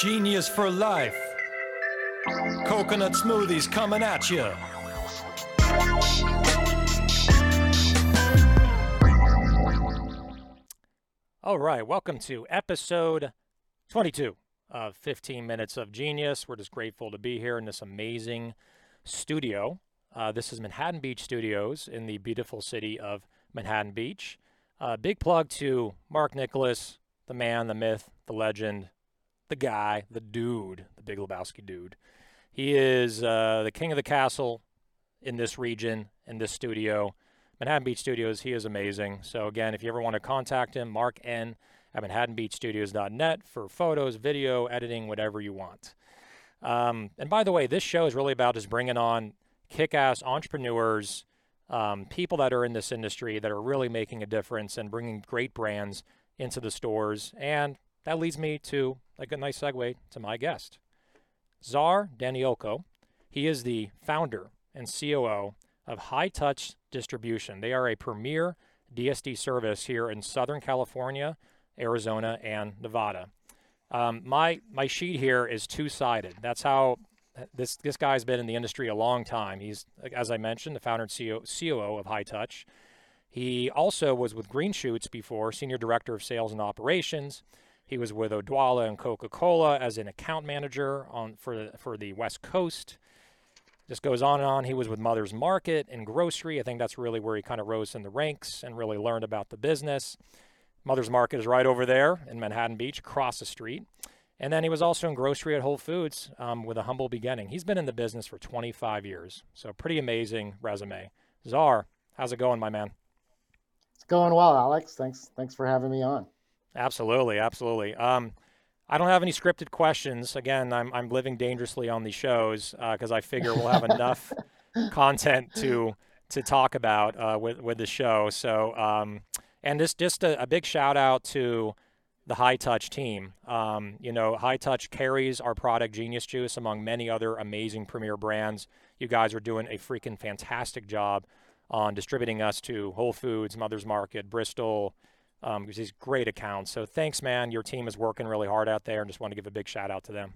Genius for life. Coconut smoothies coming at you. All right, welcome to episode 22 of 15 Minutes of Genius. We're just grateful to be here in this amazing studio. Uh, this is Manhattan Beach Studios in the beautiful city of Manhattan Beach. Uh, big plug to Mark Nicholas, the man, the myth, the legend, the guy, the dude, the Big Lebowski dude. He is uh, the king of the castle in this region, in this studio. Manhattan Beach Studios, he is amazing. So, again, if you ever want to contact him, Mark N at manhattanbeachstudios.net for photos, video, editing, whatever you want. Um, and by the way, this show is really about just bringing on kick ass entrepreneurs, um, people that are in this industry that are really making a difference and bringing great brands into the stores. And that leads me to like a nice segue to my guest, Czar Danielko. He is the founder and COO of High Touch Distribution. They are a premier DSD service here in Southern California, Arizona, and Nevada. Um, my my sheet here is two sided. That's how this this guy's been in the industry a long time. He's, as I mentioned, the founder and CEO, COO of High Touch. He also was with Green Shoots before, senior director of sales and operations. He was with Odwalla and Coca-Cola as an account manager on for for the West Coast. This goes on and on. He was with Mother's Market and grocery. I think that's really where he kind of rose in the ranks and really learned about the business. Mother's Market is right over there in Manhattan Beach, across the street. And then he was also in grocery at Whole Foods um, with a humble beginning. He's been in the business for 25 years. So, pretty amazing resume. Czar, how's it going, my man? It's going well, Alex. Thanks. Thanks for having me on. Absolutely, absolutely. Um, I don't have any scripted questions. Again, I'm I'm living dangerously on these shows because uh, I figure we'll have enough content to to talk about uh, with with the show. So, um, and just just a, a, big shout out to the High Touch team. Um, you know, High Touch carries our product Genius Juice among many other amazing premier brands. You guys are doing a freaking fantastic job on distributing us to Whole Foods, Mother's Market, Bristol, um, because these great accounts. So thanks, man. Your team is working really hard out there, and just want to give a big shout out to them.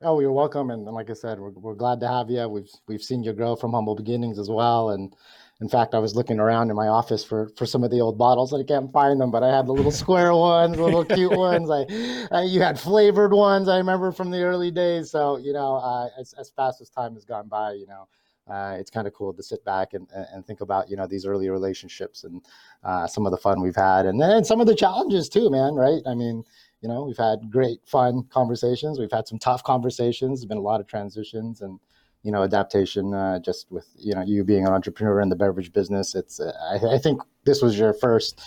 Oh, you're welcome, and, and like I said, we're, we're glad to have you. We've we've seen you grow from humble beginnings as well, and in fact, I was looking around in my office for for some of the old bottles, and I can't find them. But I had the little square ones, little cute ones. I, I, you had flavored ones. I remember from the early days. So you know, uh, as as fast as time has gone by, you know, uh, it's kind of cool to sit back and, and think about you know these early relationships and uh, some of the fun we've had and then some of the challenges too man right? I mean you know we've had great fun conversations. We've had some tough conversations. There's been a lot of transitions and you know adaptation uh, just with you know you being an entrepreneur in the beverage business. It's I, I, think this was your first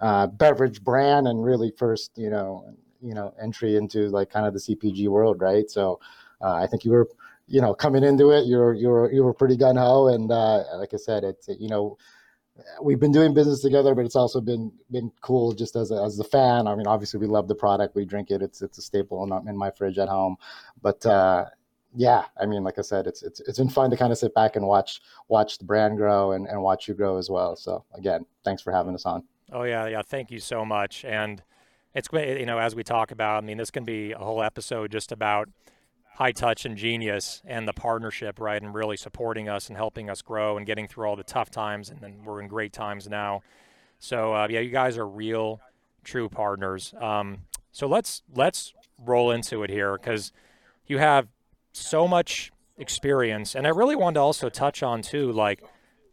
uh, beverage brand and really first you know you know entry into like kind of the cpg world right? So uh, i think you were you know, coming into it, you're you're you were pretty gun ho, and uh, like I said, it's you know, we've been doing business together, but it's also been been cool just as a, as a fan. I mean, obviously we love the product, we drink it. It's it's a staple in, in my fridge at home, but. Uh, yeah, I mean, like I said, it's it's it's been fun to kind of sit back and watch watch the brand grow and, and watch you grow as well. So again, thanks for having us on. Oh yeah, yeah, thank you so much. And it's you know as we talk about, I mean, this can be a whole episode just about high touch and genius and the partnership, right, and really supporting us and helping us grow and getting through all the tough times, and then we're in great times now. So uh, yeah, you guys are real, true partners. Um, so let's let's roll into it here because you have so much experience, and I really wanted to also touch on too, like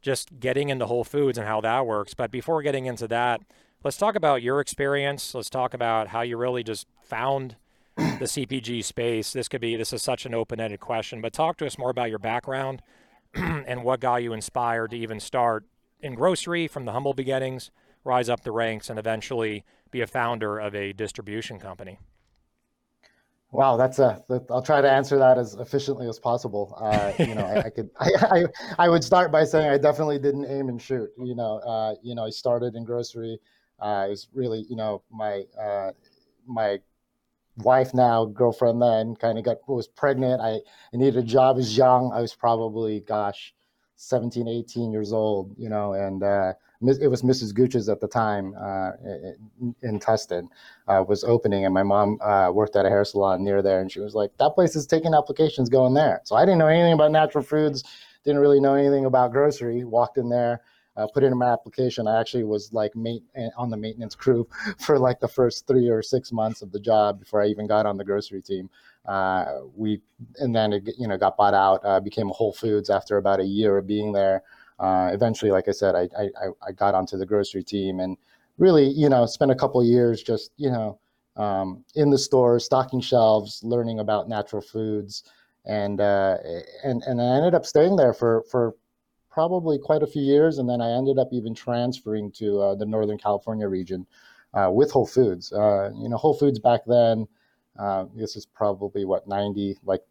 just getting into Whole Foods and how that works. But before getting into that, let's talk about your experience. Let's talk about how you really just found the CPG space. This could be this is such an open-ended question, but talk to us more about your background and what got you inspired to even start in grocery from the humble beginnings, rise up the ranks, and eventually be a founder of a distribution company. Wow, that's a. I'll try to answer that as efficiently as possible. Uh, you know, I, I could. I, I, I would start by saying I definitely didn't aim and shoot. You know, uh, you know, I started in grocery. Uh, it was really, you know, my uh, my wife now, girlfriend then, kind of got was pregnant. I, I needed a job as young. I was probably, gosh, 17, 18 years old, you know, and uh, it was Mrs. Gooch's at the time uh, in, in Tustin uh, was opening, and my mom uh, worked at a hair salon near there, and she was like, "That place is taking applications going there." So I didn't know anything about natural foods, didn't really know anything about grocery. Walked in there, uh, put in my application. I actually was like mate, eh, on the maintenance crew for like the first three or six months of the job before I even got on the grocery team. Uh, we and then it you know got bought out, uh, became Whole Foods after about a year of being there uh, eventually, like I said, I, I, I got onto the grocery team and really, you know, spent a couple years just, you know, um, in the store, stocking shelves, learning about natural foods. And, uh, and, and I ended up staying there for, for probably quite a few years. And then I ended up even transferring to uh, the Northern California region uh, with Whole Foods. Uh, you know, Whole Foods back then, uh, this is probably what 90 like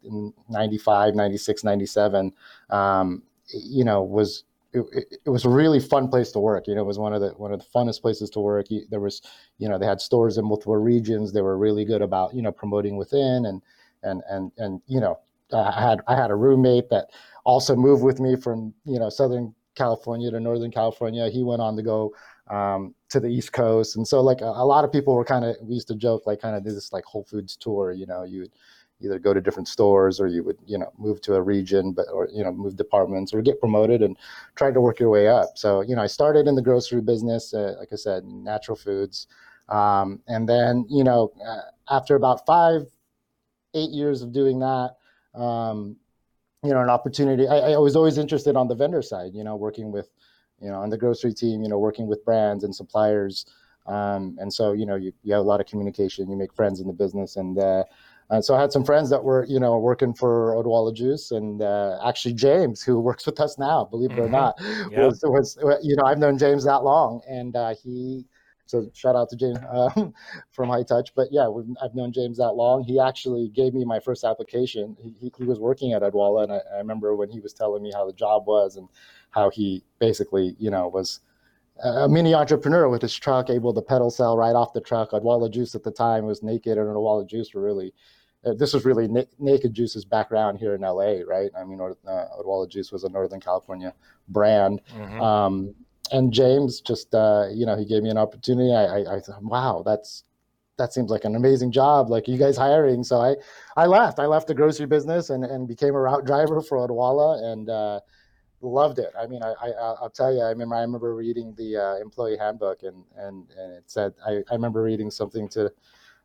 95 96 97 um, you know was it, it, was a really fun place to work. You know, it was one of the one of the funnest places to work. There was, you know, they had stores in multiple regions. They were really good about you know promoting within and and and and you know, I had I had a roommate that also moved with me from you know Southern California to Northern California. He went on to go um, to the East Coast, and so like a, a lot of people were kind of we used to joke like kind of this like Whole Foods tour. You know, you either go to different stores or you would you know move to a region but or you know move departments or get promoted and try to work your way up so you know i started in the grocery business uh, like i said natural foods um, and then you know uh, after about five eight years of doing that um, you know an opportunity I, I was always interested on the vendor side you know working with you know on the grocery team you know working with brands and suppliers um, and so you know you, you have a lot of communication you make friends in the business and uh, and so I had some friends that were, you know, working for Odwalla Juice, and uh, actually James, who works with us now, believe it mm-hmm. or not, yep. was, was, you know, I've known James that long, and uh, he, so shout out to James um, from High Touch. But yeah, I've known James that long. He actually gave me my first application. He, he was working at Odwalla, and I, I remember when he was telling me how the job was and how he basically, you know, was a mini entrepreneur with his truck, able to pedal sell right off the truck. Odwalla Juice at the time was naked, and Odwalla Juice were really uh, this was really na- Naked Juice's background here in LA, right? I mean, uh, Juice was a Northern California brand. Mm-hmm. Um, and James just, uh, you know, he gave me an opportunity. I, I, I thought, wow, that's that seems like an amazing job. Like you guys hiring. So I, I left. I left the grocery business and, and became a route driver for Odwalla and uh, loved it. I mean, I, I I'll tell you. I remember I remember reading the uh, employee handbook and and and it said I, I remember reading something to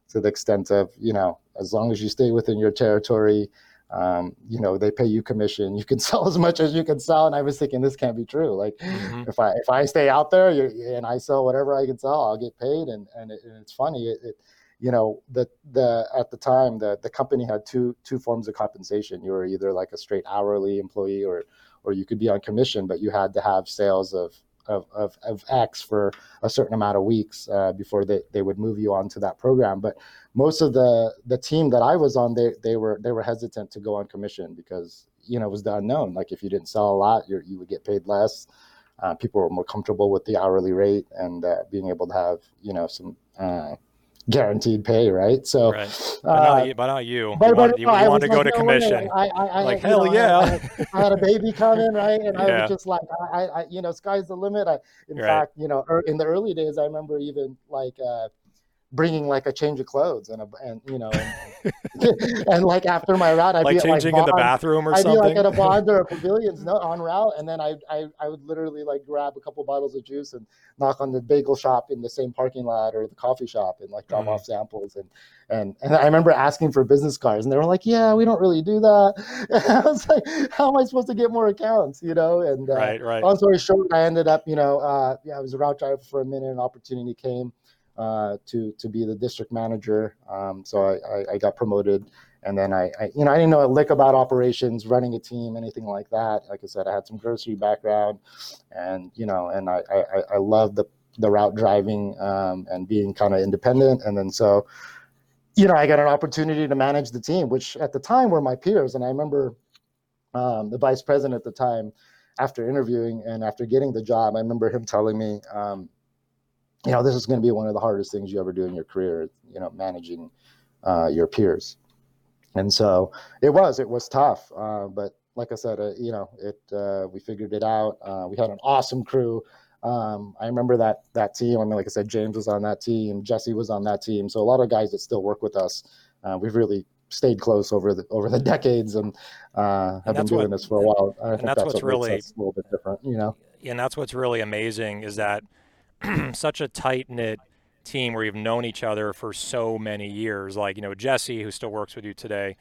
to the extent of you know as long as you stay within your territory um, you know they pay you commission. You can sell as much as you can sell. And i was thinking this can't be true. Like mm-hmm. if i if i stay out there and i sell whatever i can sell i'll get paid. And and, it, and it's funny it, it, you know the the at the time the the company had two two forms of compensation. You were either like a straight hourly employee or or you could be on commission but you had to have sales of of, of, of X for a certain amount of weeks uh, before they, they would move you on to that program. But most of the the team that I was on, they they were they were hesitant to go on commission because you know it was the unknown. Like if you didn't sell a lot, you you would get paid less. Uh, people were more comfortable with the hourly rate and uh, being able to have you know some uh, guaranteed pay, right? So, right. But, uh, not, but not you. But, you want, you, you want to go to commission. I, I, I, like hell know, yeah! I, had, I, had a baby coming, right? And yeah. I was just like, I, I, you know, sky's the limit. I, in right. fact, you know, er, in the early days, I remember even like. Uh, bringing like a change of clothes and a, and you know and, and like after my route I'd like be changing like, changing in the bathroom or something I'd something. be like at a Vons or a pavilions no, on route and then I, I I would literally like grab a couple bottles of juice and knock on the bagel shop in the same parking lot or the coffee shop and like drop mm. off samples and and and I remember asking for business cards and they were like yeah we don't really do that and I was like how am I supposed to get more accounts you know and uh, right right long story short I ended up you know uh, yeah I was a route driver for a minute an opportunity came uh, to to be the district manager. Um, so I, I, I, got promoted, and then I, I, you know I didn't know a lick about operations, running a team, anything like that. Like I said, I had some grocery background, and you know, and I I, I love the the route driving um, and being kind of independent, and then so. You know, I got an opportunity to manage the team, which at the time were my peers. And I remember um, the vice president at the time, after interviewing and after getting the job, I remember him telling me, um, you know, this is going to be one of the hardest things you ever do in your career, you know, managing uh, your peers. And so it was, it was tough. Uh, but like I said, uh, you know, it, uh, we figured it out. Uh, we had an awesome crew. Um, I remember that that team. I mean, like I said, James was on that team, Jesse was on that team. So a lot of guys that still work with us. Uh, we've really stayed close over the over the decades and uh, have And been doing what- this for a while. I think that's that's, what's what really- a little bit different, you know. and that's what's really amazing is that such a tight knit team where you've known each other for so many years. Like you know Jesse, who still works with you today,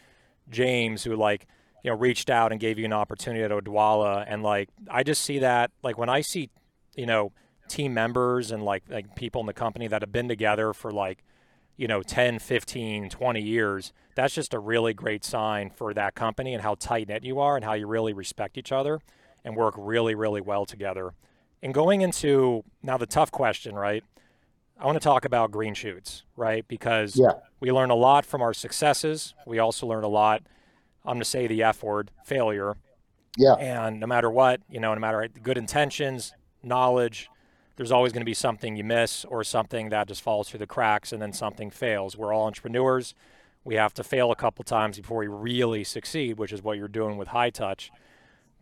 James, who like you know reached out and gave you an opportunity at Odwalla, and like I just see that like when I see you know team members and like like people in the company that have been together for like you know 10 15 20 years that's just a really great sign for that company and how tight knit you are and how you really respect each other and work really really well together and going into now the tough question right i want to talk about green shoots right because Yeah. we learn a lot from our successes we also learn a lot i'm going to say the f word failure Yeah. and no matter what, you know, no matter good intentions, knowledge, there's always going to be something you miss or something that just falls through the cracks and then something fails. We're all entrepreneurs. We have to fail a couple times before we really succeed, which is what you're doing with High Touch.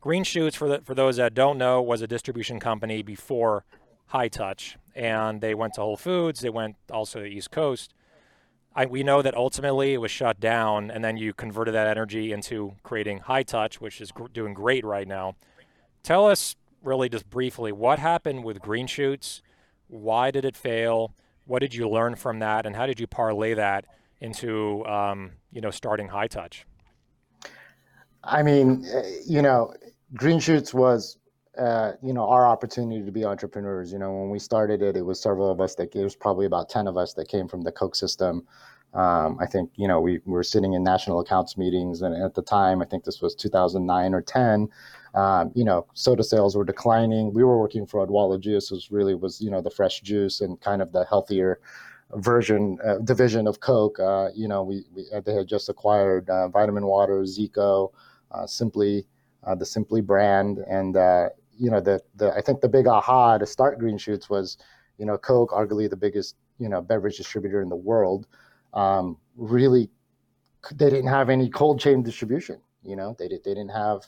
Green Shoots, for, the, for those that don't know, was a distribution company before High Touch. And they went to Whole Foods, they went also to the East Coast. I, we know that ultimately it was shut down, and then you converted that energy into creating High Touch, which is gr- doing great right now. Tell us really just briefly what happened with Green Shoots, why did it fail, what did you learn from that, and how did you parlay that into um, you know starting High Touch? I mean, uh, you know, Green Shoots was, uh, you know, our opportunity to be entrepreneurs. You know, when we started it, it was several of us that was probably about 10 of us that came from the Coke system. Um, I think, you know, we, we were sitting in national accounts meetings, and at the time, I think this was 2009 or 10, um, you know, soda sales were declining. We were working for Odwalla Juice, which really was, you know, the fresh juice and kind of the healthier version uh, division of Coke. Uh, you know, we, we they had just acquired uh, Vitamin Water, Zico, uh, Simply, uh, the Simply brand, and uh, you know the the I think the big aha to start Green Shoots was, you know, Coke, arguably the biggest you know beverage distributor in the world, um, really they didn't have any cold chain distribution. You know, they did they didn't have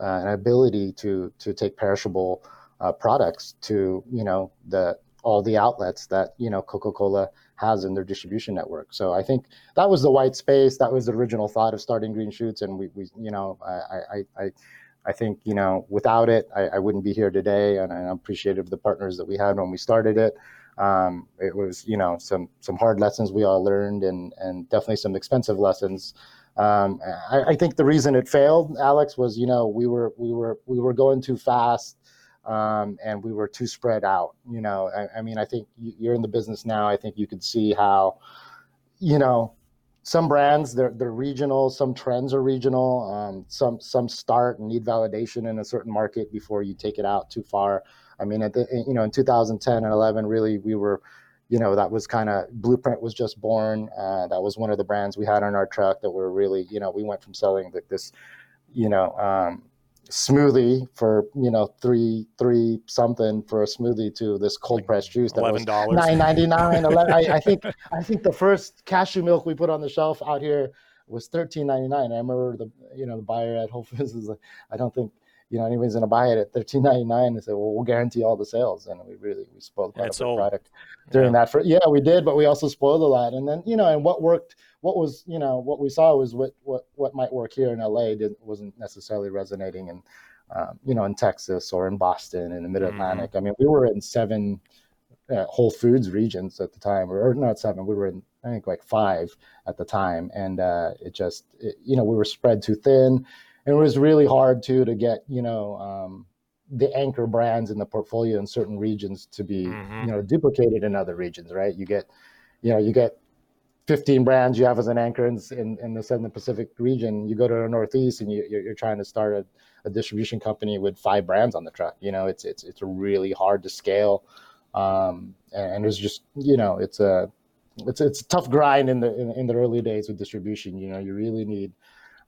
uh, an ability to to take perishable uh, products to you know the all the outlets that you know Coca-Cola has in their distribution network. So I think that was the white space. That was the original thought of starting Green Shoots, and we, we you know, I, I, I, I think you know, without it, I, I wouldn't be here today, and I'm appreciative of the partners that we had when we started it. Um, it was you know some some hard lessons we all learned, and and definitely some expensive lessons. Um, I, I think the reason it failed, Alex, was you know we were we were we were going too fast um, and we were too spread out. You know, I, I mean, I think you- you're in the business now. I think you could see how, you know, some brands they're they're regional, some trends are regional. Um, some some start and need validation in a certain market before you take it out too far. I mean, at the you know in 2010 and 11, really we were. You know that was kind of Blueprint was just born. Uh, that was one of the brands we had on our truck that were really, you know, we went from selling like this, you know, um, smoothie for you know three three something for a smoothie to this cold pressed juice that Eleven was dollars. nine ninety nine. I, I think I think the first cashew milk we put on the shelf out here was thirteen ninety nine. I remember the you know the buyer at Whole Foods was like, I don't think you know anybody's gonna buy it at thirteen ninety nine. They said, well, we'll guarantee all the sales, and we really we spoiled quite a product during that. For yeah, we did, but we also spoiled a lot. And then you know, and what worked, what was you know what we saw was what what what might work here in LA didn't wasn't necessarily resonating in um, you know in Texas or in Boston in the Mid Atlantic. I mean, we were in seven uh, Whole Foods regions at the time, or, or not seven. We were in I think like five at the time, and uh, it just it, you know we were spread too thin, it was really hard too to get you know um, the anchor brands in the portfolio in certain regions to be Mhm. you know duplicated in other regions, right? You get you know you get 15 brands you have as an anchor in, in, in the Southern Pacific region. You go to the Northeast and you, you're, you're trying to start a, a distribution company with five brands on the truck. You know, it's it's it's really hard to scale, um, and, and it's just you know it's a it's it's a tough grind in the in, in the early days with distribution. You know, you really need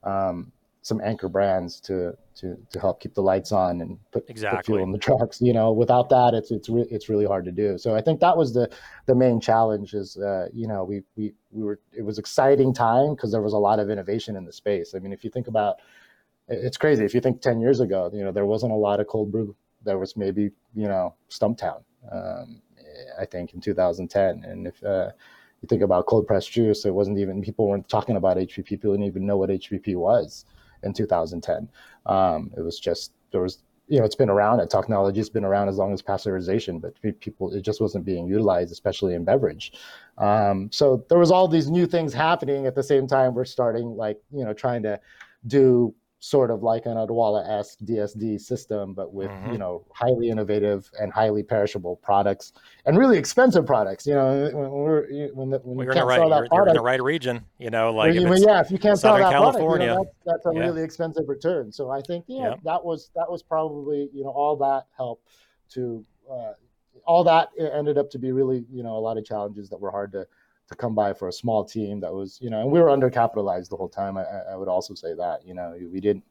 um, some anchor brands to to to help keep the lights on and put, put fuel in the trucks. You know, without that, it's it's re- it's really hard to do. So I think that was the the main challenge. Is uh, you know we we we were it was exciting time because there was a lot of innovation in the space. I mean, if you think about it's crazy if you think 10 years ago you know there wasn't a lot of cold brew there was maybe you know Stumptown. Um, I think in 2010, and if uh, you think about cold pressed juice, it wasn't even people weren't talking about HPP. People didn't even know what HPP was in 2010. Um, it was just there was you know it's been around. That technology's been around as long as pasteurization, but people it just wasn't being utilized, especially in beverage. Um, so there was all these new things happening at the same time. We're starting like you know trying to do sort of like an Odwalla-esque DSD system, but with mm-hmm. you know highly innovative and highly perishable products and really expensive products. You know, when we're when, the, when well, you can't right, sell that product, in the right region. You know, like if yeah, if you can't Southern sell that California, product, you know, that's, that's, a yeah. really expensive return. So I think yeah, yep. that was that was probably you know all that helped to. Uh, all that ended up to be really, you know, a lot of challenges that were hard to to come by for a small team that was, you know, and we were undercapitalized the whole time. I, I would also say that, you know, we didn't.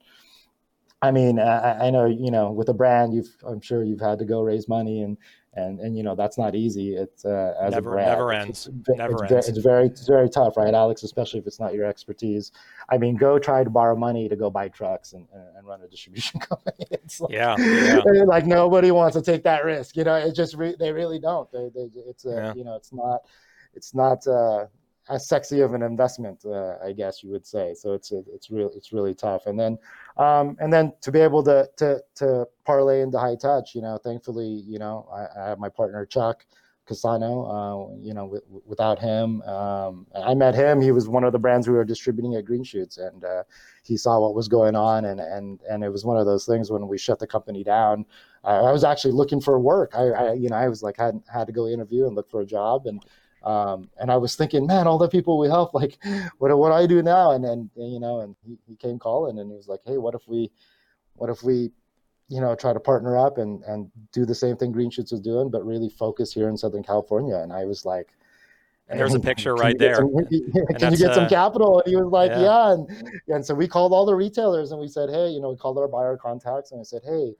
I mean, I, I, know, you know, with a brand, you've, I'm sure you've had to go raise money and, and, and, you know, that's not easy. It's uh, as never, a brand, never ends. It's, never it's, ends. It's very, it's very tough, right, Alex? Especially if it's not your expertise. I mean, go try to borrow money to go buy trucks and, and run a distribution company. It's like, yeah, yeah. like nobody wants to take that risk. You know, it just re- they really don't. They, they, it's a, yeah. you know, it's not it's not uh, as sexy of an investment, uh, I guess you would say. So it's it's real it's really tough. And then um, and then to be able to to to parlay into high touch, you know, thankfully, you know, I, I have my partner Chuck Casano. Uh, you know, w- without him, um, I met him. He was one of the brands we were distributing at Green Shoots, and uh, he saw what was going on, and and and it was one of those things when we shut the company down. I was actually looking for work. I, I you know I was like had had to go interview and look for a job and um, and I was thinking, man, all the people we help, like, what what do I do now? And and, and you know, and he, he came calling, and he was like, hey, what if we, what if we, you know, try to partner up and and do the same thing Green Shoots is doing, but really focus here in Southern California? And I was like, and there's a picture right there. Some, can you get some uh, capital? And he was like, yeah. yeah. And, and so we called all the retailers and we said, hey, you know, we called our buyer contacts and I said, hey,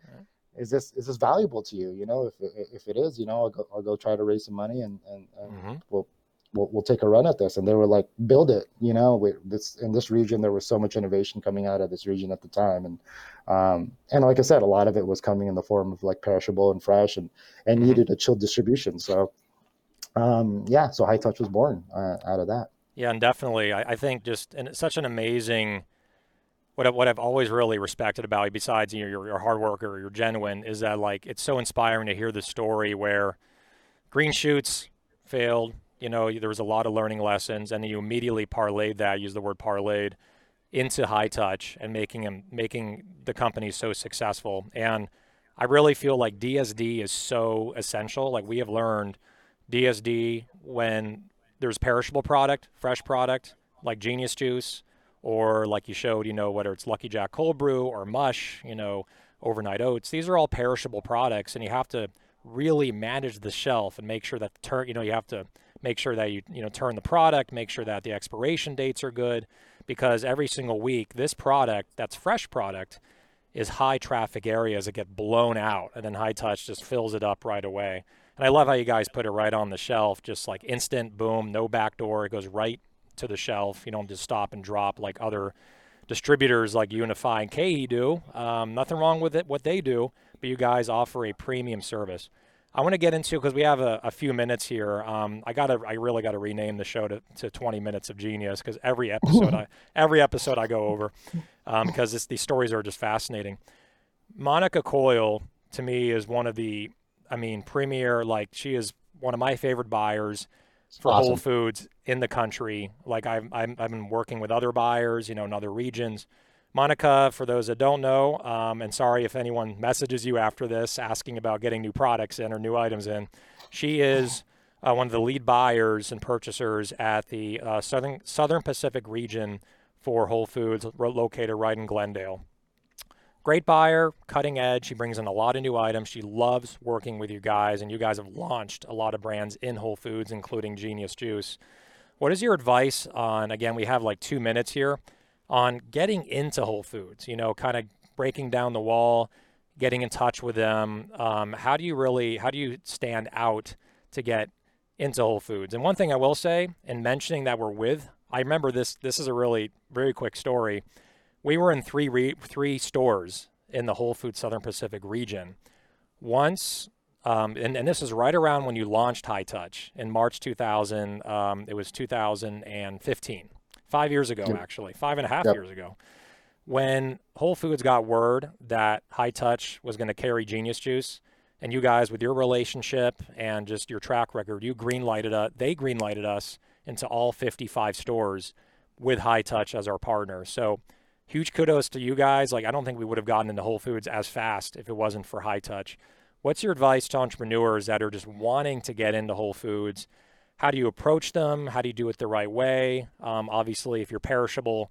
is this is this valuable to you? You know, if if it is, you know, I'll go, I'll go try to raise some money and and, and mm-hmm. we'll, we'll we'll take a run at this. And they were like, build it. You know, we, this in this region there was so much innovation coming out of this region at the time, and um, and like I said, a lot of it was coming in the form of like perishable and fresh, and and mm-hmm. needed a chilled distribution. So um, yeah, so High Touch was born uh, out of that. Yeah, and definitely, I, I think just and it's such an amazing what, I, what I've always really respected about you, besides you know, you're, you're a hard worker, you're genuine, is that like it's so inspiring to hear the story where green shoots failed. You know, there was a lot of learning lessons, and then you immediately parlayed that, use the word parlayed, into high touch and making them making the company so successful. And I really feel like DSD is so essential. Like we have learned DSD when there's perishable product, fresh product, like Genius Juice, or like you showed, you know, whether it's Lucky Jack cold brew or mush, you know, overnight oats. These are all perishable products, and you have to really manage the shelf and make sure that turn, you know, you have to make sure that you, you know, turn the product, make sure that the expiration dates are good, because every single week, this product, that's fresh product, is high traffic areas that get blown out, and then high touch just fills it up right away. And I love how you guys put it right on the shelf, just like instant boom, no back door. It goes right to the shelf. You don't just stop and drop like other distributors like UNFI and KeHE do. Um, nothing wrong with it, what they do, but you guys offer a premium service. I want to get into because we have a, a, few minutes here. Um, I gotta, I really got to rename the show to, to 20 minutes of genius because every episode, I every episode I go over um, because these stories are just fascinating. Monica Coyle to me is one of the, I mean, premier. Like she is one of my favorite buyers for awesome. Whole Foods in the country. Like I've, i have been working with other buyers, you know, in other regions. Monica, for those that don't know, um, and sorry if anyone messages you after this asking about getting new products in or new items in, she is uh, one of the lead buyers and purchasers at the uh, Southern Southern Pacific region for Whole Foods, located right in Glendale. Great buyer, cutting edge. She brings in a lot of new items. She loves working with you guys, and you guys have launched a lot of brands in Whole Foods, including Genius Juice. What is your advice on, again, we have like two minutes here, on getting into Whole Foods? You know, kind of breaking down the wall, getting in touch with them. Um, how do you really, how do you stand out to get into Whole Foods? And one thing I will say, in mentioning that we're with, I remember this, this is a really very quick story we were in three re- three stores in the Whole Foods Southern Pacific region. once, um, and, and this is right around when you launched High Touch in March 2000. Um, it was 2015, five years ago, yep. actually, five and a half yep. years ago. When Whole Foods got word that High Touch was going to carry Genius Juice, and you guys, with your relationship and just your track record, you greenlighted us. They greenlighted us into all 55 stores with High Touch as our partner. So huge kudos to you guys. Like I don't think we would have gotten into Whole Foods as fast if it wasn't for High Touch. What's your advice to entrepreneurs that are just wanting to get into Whole Foods? How do you approach them? How do you do it the right way? Um, obviously, if you're perishable,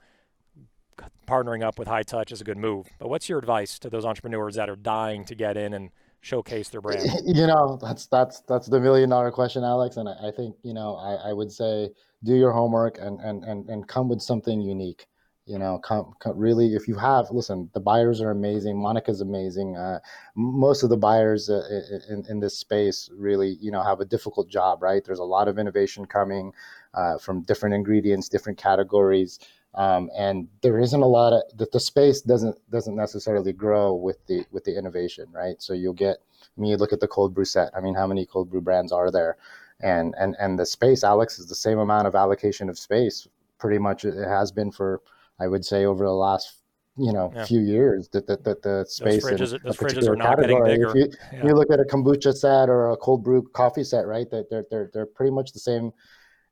partnering up with High Touch is a good move. But what's your advice to those entrepreneurs that are dying to get in and showcase their brand? You know, that's that's that's the million dollar question, Alex. And I, I think you know, I, I would say do your homework and and and and come with something unique you know come, come, really if you have listen the buyers are amazing monica's amazing uh, most of the buyers uh, in, in this space really you know have a difficult job right? There's a lot of innovation coming uh, from different ingredients different categories um, and there isn't a lot of that the space doesn't doesn't necessarily grow with the with the innovation right? So you'll get I mean you look at the cold brew set i mean how many cold brew brands are there? And and and the space alex is the same amount of allocation of space pretty much it has been for I would say over the last you know yeah. few years that the, the, the space those fridges, those fridges are not category. getting bigger. If you, yeah. you, look at a kombucha set or a cold brew coffee set, right? That they're, they're they're pretty much the same,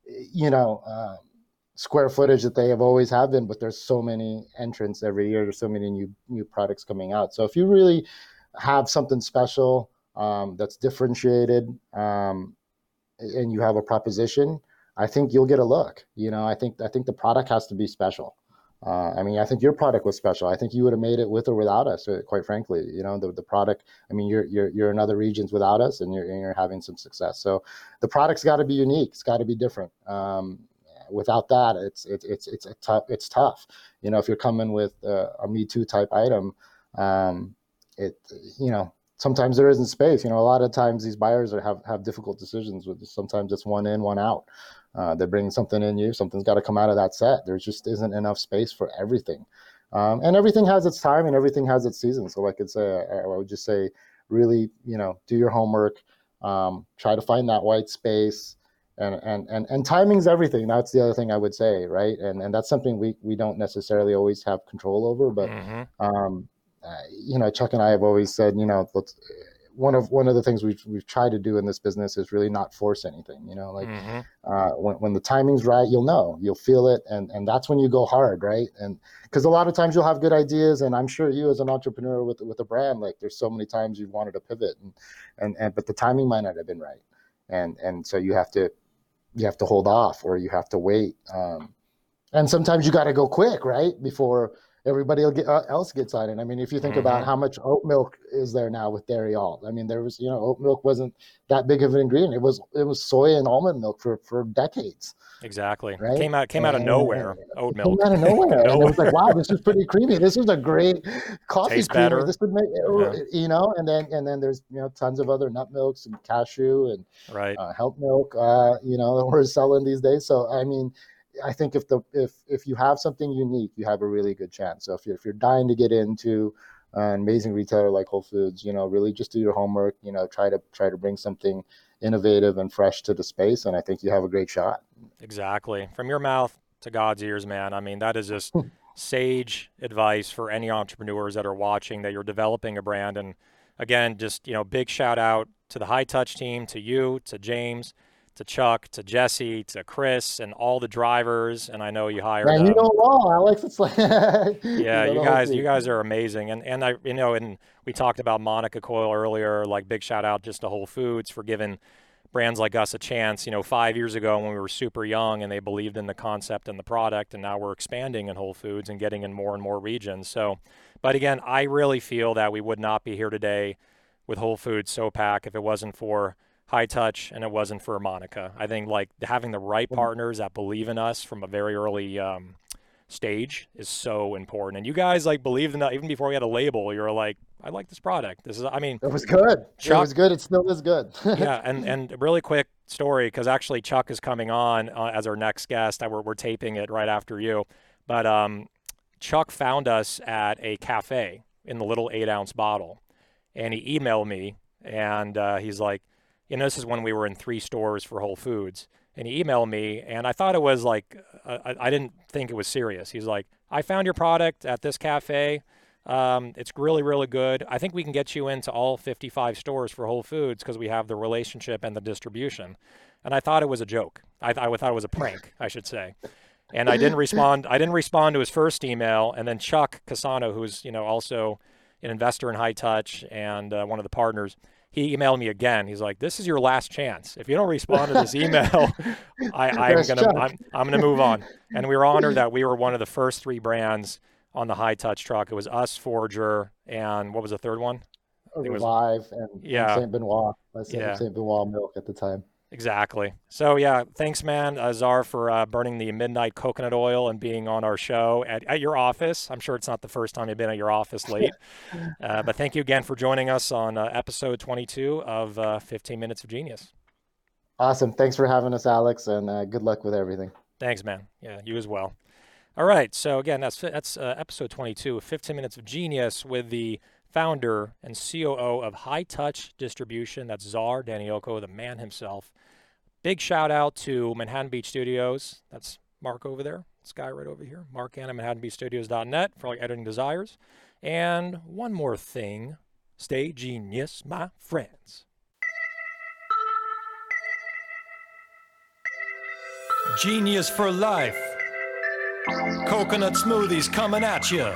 you know, uh, square footage that they have always have been. But there's so many entrants every year. There's so many new new products coming out. So if you really have something special um, that's differentiated um, and you have a proposition, I think you'll get a look. You know, I think I think the product has to be special. Uh, I mean, I think your product was special. I think you would have made it with or without us. Uh, quite frankly, you know, the, the product. I mean, you're you're you're in other regions without us, and you're and you're having some success. So the product's got to be unique. It's got to be different. Um, without that, it's it's it's it's a tough. It's tough. You know, if you're coming with a, a Me Too type item, um, it you know sometimes there isn't space. You know, a lot of times these buyers are, have have difficult decisions with. Sometimes it's one in, one out. Uh, they bring something in you. Something's got to come out of that set. There just isn't enough space for everything. Um, and everything has its time and everything has its season. So, like I say, I, I would just say, really, you know, do your homework. Um, try to find that white space. And, and and and timing's everything. That's the other thing I would say, right? And and that's something we we don't necessarily always have control over. But mm-hmm. um, uh, you know, Chuck and I have always said, you know, let's one of one of the things we've we've tried to do in this business is really not force anything. You know, like mm-hmm. uh, when when the timing's right, you'll know, you'll feel it, and and that's when you go hard, right? And because a lot of times you'll have good ideas, and I'm sure you as an entrepreneur with with a brand, like there's so many times you've wanted to pivot, and and and but the timing might not have been right, and and so you have to you have to hold off or you have to wait. Um, and sometimes you got to go quick, right? Before everybody get, uh, else gets on it. I mean, if you think mm-hmm. about how much oat milk is there now with dairy all, I mean, there was you know oat milk wasn't that big of an ingredient. It was it was soy and almond milk for for decades. Exactly. Right? Came out came and, out of nowhere. Oat milk. Came out of nowhere. and it was like, wow, this is pretty creamy. This is a great coffee Tastes creamer. Better. This would make yeah. you know. And then and then there's you know tons of other nut milks and cashew and right uh, hemp milk. Uh, you know that we're selling these days. So I mean I think if the if if you have something unique, you have a really good chance. So if you're if you're dying to get into an amazing retailer like Whole Foods, you know, really just do your homework. You know, try to try to bring something innovative and fresh to the space, and I think you have a great shot. Exactly, from your mouth to God's ears, man. I mean, that is just sage advice for any entrepreneurs that are watching that you're developing a brand. And again, just you know, big shout out to the High Touch team, to you, to James to Chuck, to Jesse, to Chris, and all the drivers. And I know you hired. Man, you know them all, Alex. It's like yeah, you, you guys, you guys are amazing. And and I, you know, and we talked about Monica Coyle earlier. Like big shout out just to Whole Foods for giving brands like us a chance. You know, five years ago when we were super young and they believed in the concept and the product, and now we're expanding in Whole Foods and getting in more and more regions. So, but again, I really feel that we would not be here today with Whole Foods SOPAC if it wasn't for high touch and it wasn't for Monica. I think like having the right mm-hmm. partners that believe in us from a very early um, stage is so important. And you guys like believed in that even before we had a label. You're like, I like this product. This is, I mean, it was good. Chuck, it was good. It still is good. yeah, and and really quick story because actually Chuck is coming on uh, as our next guest. I, we're, we're taping it right after you, but um, Chuck found us at a cafe in the little eight ounce bottle, and he emailed me and uh, he's like, you know, this is when we were in three stores for Whole Foods, and he emailed me, and I thought it was like, uh, I, I didn't think it was serious. He's like, I found your product at this cafe. Um, it's really, really good. I think we can get you into all 55 stores for Whole Foods because we have the relationship and the distribution. And I thought it was a joke. I, I thought it was a prank, I should say. And I didn't respond. I didn't respond to his first email. And then Chuck Casano, who's you know also an investor in High Touch and uh, one of the partners, he emailed me again. He's like, "This is your last chance. If you don't respond to this email, I, I'm gonna I'm, I'm gonna move on." And we were honored that we were one of the first three brands on the high touch truck. It was us, Forager, and what was the third one? Revive and, yeah. and Saint Benoit. Saint, Yeah. Saint Benoit milk at the time. Exactly. So yeah, thanks, man, uh, Czar, for uh, burning the midnight coconut oil and being on our show at, at your office. I'm sure it's not the first time you've been at your office late, uh, but thank you again for joining us on uh, episode 22 of uh, 15 Minutes of Genius. Awesome. Thanks for having us, Alex, and uh, good luck with everything. Thanks, man. Yeah, you as well. All right. So again, that's that's uh, episode 22 of 15 Minutes of Genius with the founder and COO of High Touch Distribution. That's Czar Danielko, the man himself. Big shout out to Manhattan Beach Studios. That's Mark over there. This guy right over here. Mark Anna, ManhattanBeachStudios.net for your editing desires. And one more thing. Stay genius, my friends. Genius for life. Coconut smoothies coming at you.